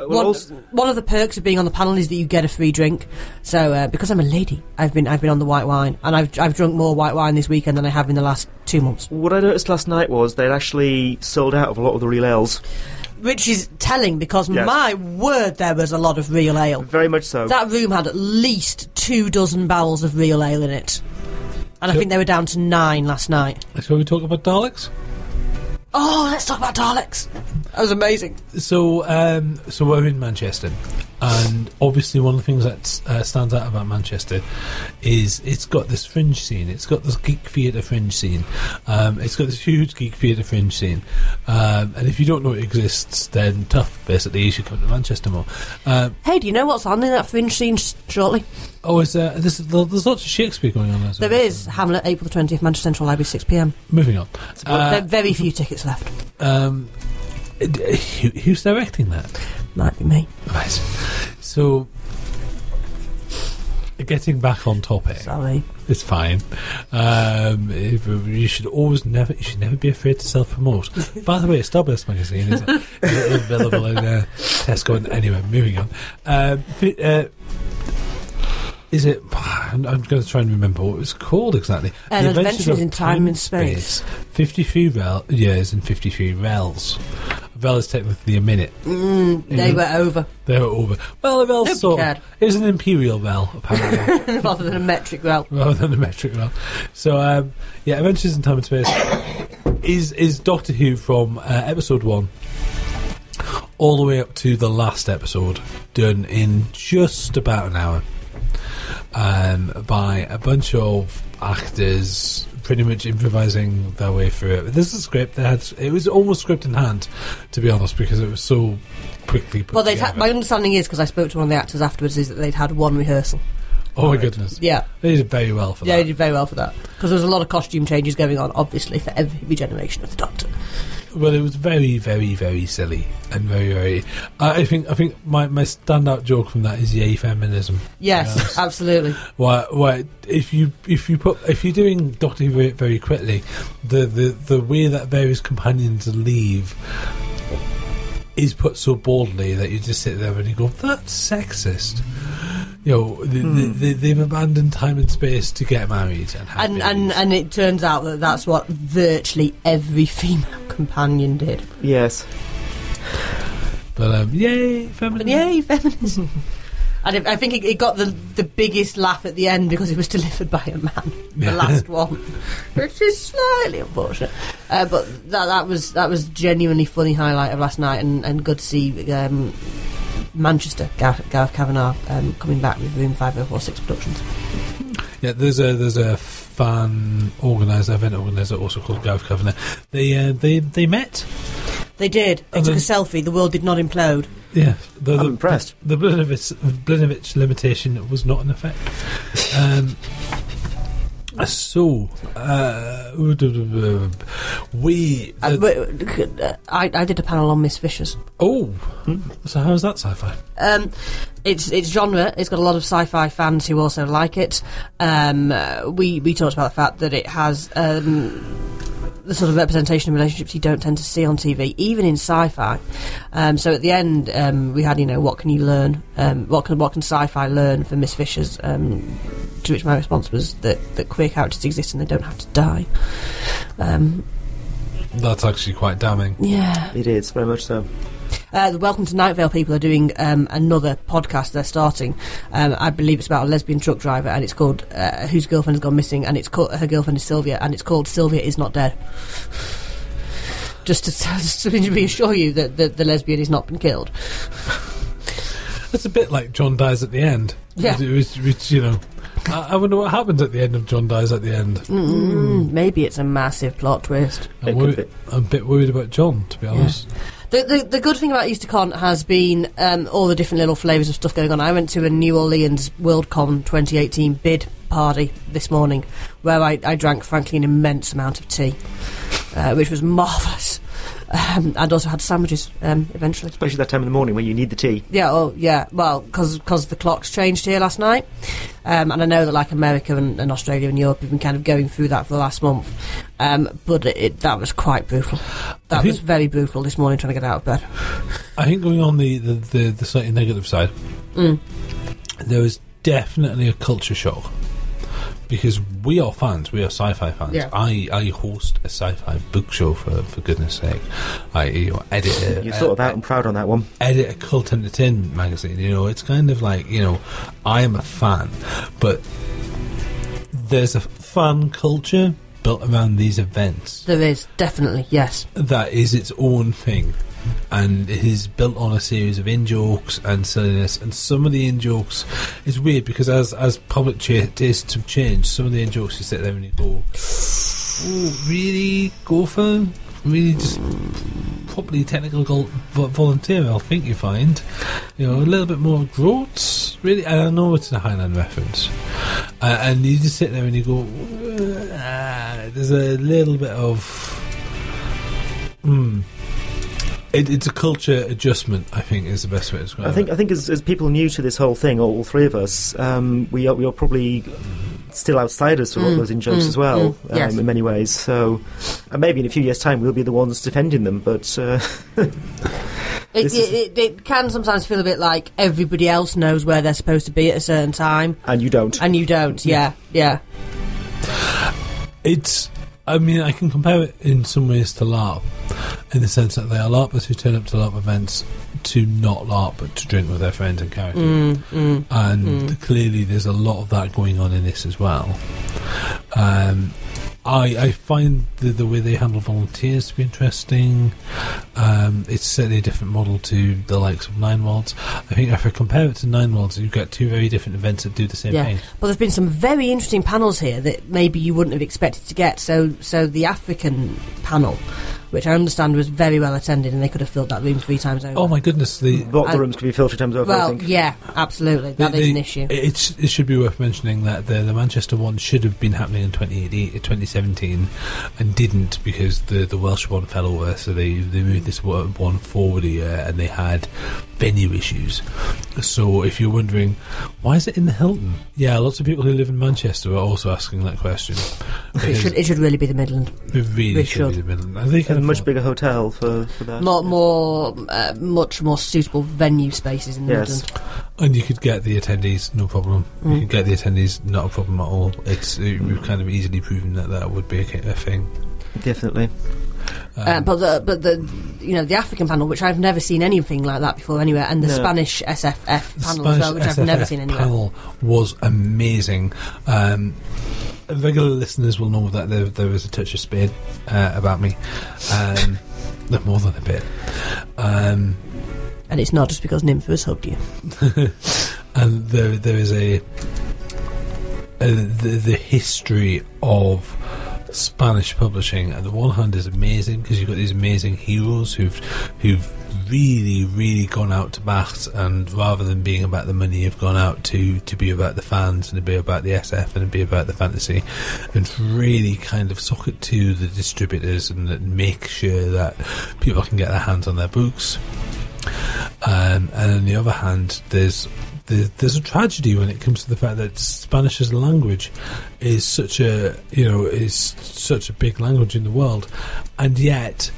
Uh, well, One, also- one of the perks of being on the panel is that you get a free drink. So uh, because I'm a lady, I've been I've been on the white wine, and I've I've drunk more white wine this weekend than I have in the last two months, what I noticed last night was they'd actually sold out of a lot of the real ales. which is telling because Yes. my word, there was a lot of real ale. Very much so. That room had at least two dozen barrels of real ale in it, and I think they were down to nine last night. shall we talk about Daleks? Oh, let's talk about Daleks. That was amazing. So, um, so we're in Manchester, and obviously one of the things that uh, stands out about Manchester is it's got this fringe scene. It's got this geek theatre fringe scene. Um, it's got this huge geek theatre fringe scene. Um, and if you don't know it exists, then tough. Basically, you should come to Manchester more. Um, Hey, do you know what's on in that fringe scene sh- shortly? oh, is there, there's, there's lots of Shakespeare going on. There well. is Hamlet, April the twentieth, Manchester Central Library, six pm. Moving on. There Uh, are very few tickets left. um, who, who's directing that? Might be me. Right. So, getting back on topic. Sorry. It's fine. Um, if- you should always never. You should never be afraid to self promote. <laughs> By the way, it's Starburst magazine is, is <laughs> available in uh, Tesco. And anyway, moving on. Um, uh, is it? I'm, going to try and remember what it was called exactly. An The Adventures of in Time and Space. Fifty-three rel- years and fifty-three rels. Is technically a minute. Mm, they were over They were over. Well, rel Nobody sort. cared. It was an imperial rel, apparently. <laughs> rather than a metric well. rather than a metric rel. So, um, yeah, Adventures in Time and Space is is Doctor Who from uh, episode one all the way up to the last episode, done in just about an hour, um, by a bunch of actors. Pretty much improvising their way through it. There's a script. They had it was almost script in hand, to be honest, because it was so quickly Well, they'd my understanding is because I spoke to one of the actors afterwards is that they'd had one rehearsal. oh my goodness, Yeah, they did very well for yeah, that. Yeah, they did very well for that because there was a lot of costume changes going on, obviously for every regeneration of the Doctor. Well, it was very, very, very silly and very, very. I think I think my, my standout joke from that is yay feminism. Yes, Yes. <laughs> absolutely. Why? Why? If you if you put if you're doing Doctor Who very, very quickly, the, the the way that various companions leave is put so boldly that you just sit there and you go, "That's sexist." You know, they, Hmm. they, they've abandoned time and space to get married and have And, and babies. and it turns out that that's what virtually every <laughs> female companion did. Yes. but um, yay, But feminism! yay, feminism. <laughs> And I think it, it got the the biggest laugh at the end because it was <laughs> delivered by a man, the last one, which is slightly unfortunate. Uh, but that that was that was genuinely funny highlight of last night, and, and good to see um, Manchester Gareth, Gareth Kavanagh um, coming back with Room Five Hundred Four Six Productions. Yeah, there's a there's a fan organizer, event organizer, also called Gareth Kavanagh. They uh, they they met. They did. They And took a selfie. The world did not implode. Yeah, the, I'm the, impressed. The, Blinovitch, Blinovitch limitation was not in effect. Um, so, uh, we. Uh, uh, I, I did a panel on Miss Fishers. oh, so how is that sci-fi? Um, it's it's genre. It's got a lot of sci-fi fans who also like it. Um, uh, we we talked about the fact that it has um, the sort of representation of relationships you don't tend to see on TV, even in sci-fi. Um, so at the end, um, we had you know what can you learn? Um, what can what can sci-fi learn from Miss Fisher's? Um, to which my response was that that queer characters exist and they don't have to die. Um, That's actually quite damning. yeah. It is, very much so. Uh, the Welcome to Night Vale people are doing um, another podcast. They're starting. Um, I believe it's about a lesbian truck driver, and it's called uh, "Whose Girlfriend Has Gone Missing," and it's called her girlfriend is Sylvia, and it's called "Sylvia Is Not Dead." Just to, <laughs> just to reassure you that the, the lesbian has not been killed. It's a bit like John dies at the end. Yeah. Which, which you know, I, I wonder what happens at the end of John dies at the end. Mm, maybe it's a massive plot twist. I'm, worried. I'm a bit worried about John, to be honest. The, the, the good thing about EasterCon has been um, all the different little flavours of stuff going on. I went to a New Orleans WorldCon 2018 bid party this morning where I, I drank, frankly, an immense amount of tea, uh, which was marvellous. Um, and also had sandwiches um, eventually. Especially that time in the morning when you need the tea. Yeah, oh, yeah. Well, because the clocks changed here last night, um, and I know that like America and, and Australia and Europe have been kind of going through that for the last month. Um, but it, it, that was quite brutal. That I was very brutal this morning trying to get out of bed. I think going on the, the, the, the slightly negative side, Mm. there was definitely a culture shock because we are fans, we are sci-fi fans. Yeah. I, I host a sci-fi book show for for goodness sake. I you know, edit a, You're sort of a- out and proud on that one. edit a cult entertainment magazine. You know, it's kind of like you know, I am a fan, but there's a fan culture built around these events There is definitely yes. that is its own thing. And it is built on a series of in jokes and silliness. And some of the in jokes is weird because as as public tastes have changed, some of the in jokes you sit there and you go, "Oh, really? Go for really just properly technical volunteer? I think you find, you know, a little bit more groats. Really, and I know it's a Highland reference, uh, and you just sit there and you go, there's a little bit of. Hmm. It, it's a culture adjustment. I think is the best way to describe I think it. I think as, as people new to this whole thing, all, all three of us, um, we are we are probably still outsiders to a lot Mm, those in jokes mm, as well, mm, yes. um, in many ways. So, and maybe in a few years' time, we'll be the ones defending them. But uh, <laughs> It, it, it, it can sometimes feel a bit like everybody else knows where they're supposed to be at a certain time, and you don't. and you don't. Yeah, yeah. It's. I mean, I can compare it in some ways to LARP, in the sense that they are LARPers who turn up to LARP events to not LARP but to drink with their friends and characters. Mm, mm. and clearly there's a lot of that going on in this as well. Um, I, I find the, the way they handle volunteers to be interesting. Um, it's certainly a different model to the likes of Nine Worlds. I think if I compare it to Nine Worlds, you've got two very different events that do the same Yeah. thing. But there's been some very interesting panels here that maybe you wouldn't have expected to get. So, so the African panel which I understand was very well attended, and they could have filled that room three times over. Oh my goodness! The Locker I- rooms could be filled three times over. I well, think. yeah, absolutely, that is the- an issue. It's, it should be worth mentioning that the, the Manchester one should have been happening in 2018 2017 and didn't because the, the Welsh one fell over, so they, they moved this one one forward a year and they had venue issues. So if you're wondering, why is it in the Hilton? Yeah, lots of people who live in Manchester are also asking that question. It should, it should really be the Midland. it really it should, should. be the middle. I think And a much bigger hotel for, for that. More, more, uh, much more suitable venue spaces in the Yes. Midland. And you could get the attendees, no problem. You Mm. could get the attendees, not a problem at all. It's uh, we've kind of easily proven that that would be a, a thing. Definitely. Um, Uh, but the but the you know the African panel, which I've never seen anything like that before anywhere, and the No. Spanish SFF the panel as well, which I've never SFF seen anywhere. panel was amazing. Um, regular listeners will know that there, there was a touch of spade uh, about me. Um, <laughs> more than a bit. Um, And it's not just because Nympha has hugged you. <laughs> and there there is a, a the, the history of Spanish publishing. On the one hand, is amazing because you've got these amazing heroes who've who've really really gone out to bat, and rather than being about the money, have gone out to to be about the fans and to be about the SF and to be about the fantasy, and really kind of sock it to the distributors and, make sure that people can get their hands on their books. Um, and on the other hand, there's there's a tragedy when it comes to the fact that Spanish as a language is such a you know is such a big language in the world, and yet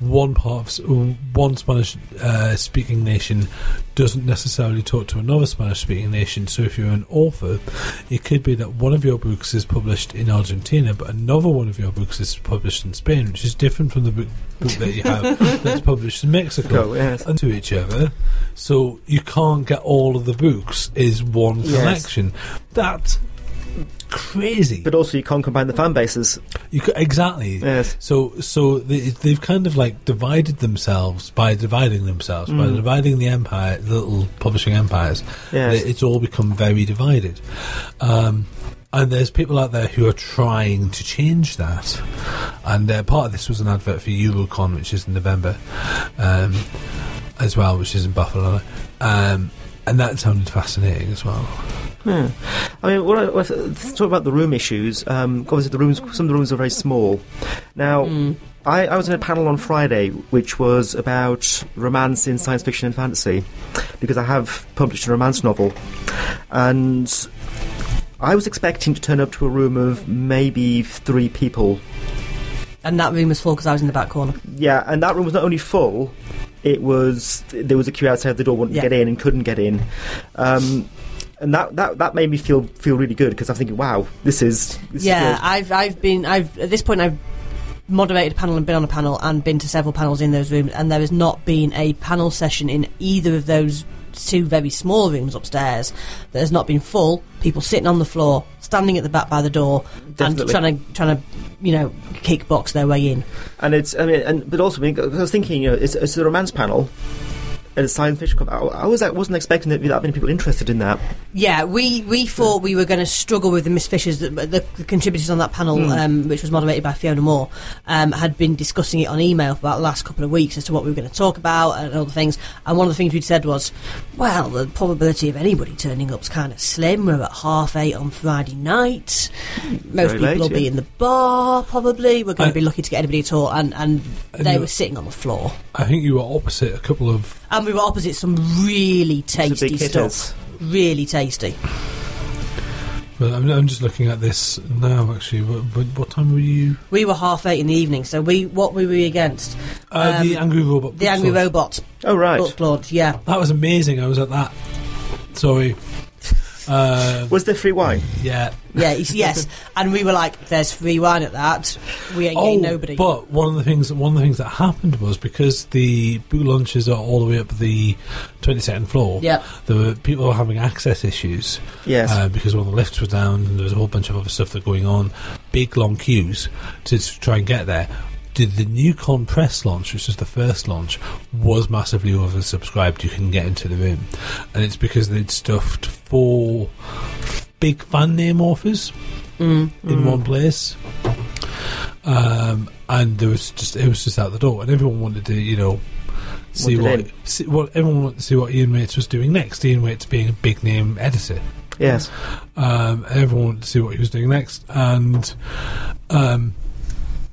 one part of one Spanish uh, speaking nation doesn't necessarily talk to another Spanish speaking nation. So if you're an author, it could be that one of your books is published in Argentina, but another one of your books is published in Spain, which is different from the book, book that you have <laughs> that's published in Mexico Go, yes. and to each other, so you can't get all of the books is one Yes. collection. That's crazy. But also, you can't combine the fan bases. you could, exactly. Yes. So, so they, they've kind of like divided themselves by dividing themselves by Mm. dividing the empire, the little publishing empires. Yes. They- It's all become very divided. Um, and there's people out there who are trying to change that. And uh, part of this was an advert for Eurocon, which is in November, um, as well, which is in Buffalo. Um, and that sounded fascinating as well. Yeah. I mean, what I, let's talk about the room issues. Um, obviously, the rooms, some of the rooms are very small. Now, Mm. I, I was in a panel on Friday which was about romance in science fiction and fantasy because I have published a romance novel. And I was expecting to turn up to a room of maybe three people. And that room was full because I was in the back corner. Yeah, and that room was not only full, it was there was a queue outside the door, wouldn't Yeah. get in and couldn't get in. Um, and that, that, that made me feel feel really good because I'm thinking, wow, this is this yeah, Is. I've I've been I've at this point I've moderated a panel and been on a panel and been to several panels in those rooms, and there has not been a panel session in either of those two very small rooms upstairs that has not been full. People sitting on the floor, standing at the back by the door, Definitely. and trying to trying to you know kickbox their way in. And it's, I mean, and but also, I, mean, 'cause I was thinking, you know, it's, it's a romance panel a science fiction. club. I, I was, I wasn't expecting that that many people interested in that. Yeah, we, we thought we were going to struggle with the Miss Fishers. The, the, the contributors on that panel, Hmm. um, which was moderated by Fiona Moore, um, had been discussing it on email for about the last couple of weeks as to what we were going to talk about and all the things. And one of the things we'd said was, well, the probability of anybody turning up's kind of slim. We're at half eight on Friday night. Most Very people late, will be in the bar, probably. We're going to be lucky to get anybody at all. And, and And they were sitting on the floor. I think you were opposite a couple of. And we were opposite some really tasty stuff. Really tasty. Well, I'm, I'm just looking at this now. Actually, what, what, what time were you? We were half eight in the evening, so we what were we against? Uh, the Um, Angry Robot. The Angry Source. Robots Oh right. book launch, yeah. That was amazing. I was at that. Sorry. Uh, Was there free wine? yeah. Yeah, it's- yes. <laughs> And we were like, there's free wine at that. We ain't getting nobody. Oh, But one of the things, one of the things that happened was because the boot launches are all the way up the twenty second floor. Yep. There were people were having access issues. Yes. Uh, because one of the lifts was down and there was a whole bunch of other stuff that going on. Big long queues to, to try and get there. Did the Newcon press launch, which was the first launch, was massively oversubscribed. You couldn't get into the room, and it's because they'd stuffed four big fan name authors Mm. in one place. um, and there was just it was just out the door, and everyone wanted to you know see Wanted what, see what everyone wanted to see what Ian Whates was doing next. Ian Whates being a big name editor, Yes. um, everyone wanted to see what he was doing next, and um,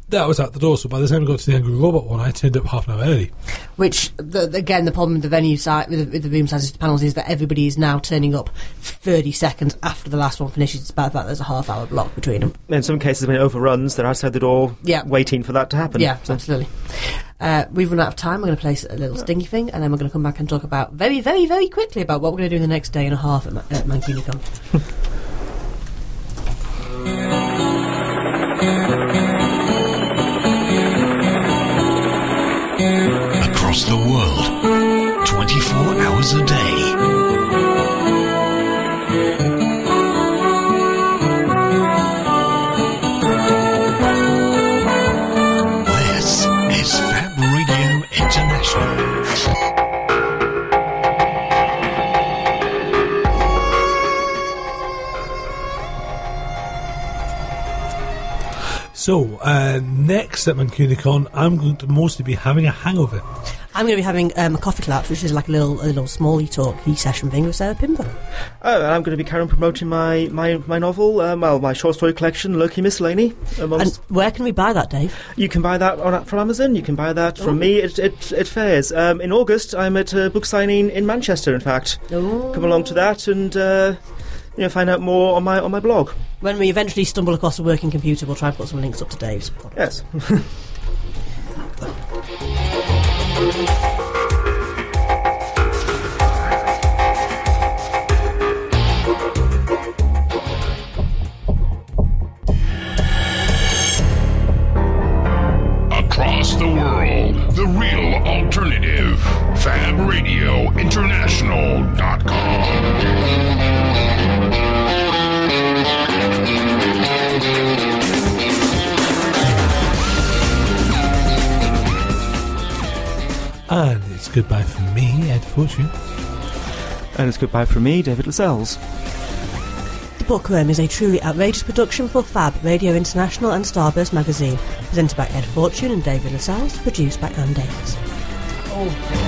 that was out the door. So by the time we got to the Angry Robot one, I turned up half an hour early. Which, the, again, the problem with the venue site, with the, with the room sizes to panels, is that everybody is now turning up 30 seconds after the last one finishes. It's about that there's a half hour block between them. In some cases, when it overruns, they're outside the door Yeah. waiting for that to happen. Yeah, So- absolutely. Uh, we've run out of time. We're going to play a little stingy thing, and then we're going to come back and talk about very, very, very quickly about what we're going to do in the next day and a half at, Ma- at Mancunicon. <laughs> Across the world, 24 hours a day. So uh, next at Mancunicon, I'm going to mostly be having a hangover. I'm going to be having um, a coffee collapse, which is like a little, a little small talk session thing with Sarah Pinborough. Oh, and I'm going to be carrying promoting my, my, my novel, um, well, my short story collection, Loki Miscellany. Amongst, And where can we buy that, Dave? you can buy that on, from Amazon. You can buy that from me at, at, at fairs. Um, in August, I'm at a book signing in Manchester. In fact, come along to that and uh, you know find out more on my on my blog. When we eventually stumble across a working computer, we'll try and put some links up to Dave's. Yes. <laughs> Ed Fortune. and it's goodbye from me, David Lascelles. The Bookworm is a truly outrageous production for Fab, Radio International and Starburst magazine. Presented by Ed Fortune and David Lascelles, produced by Anne Davis. Oh.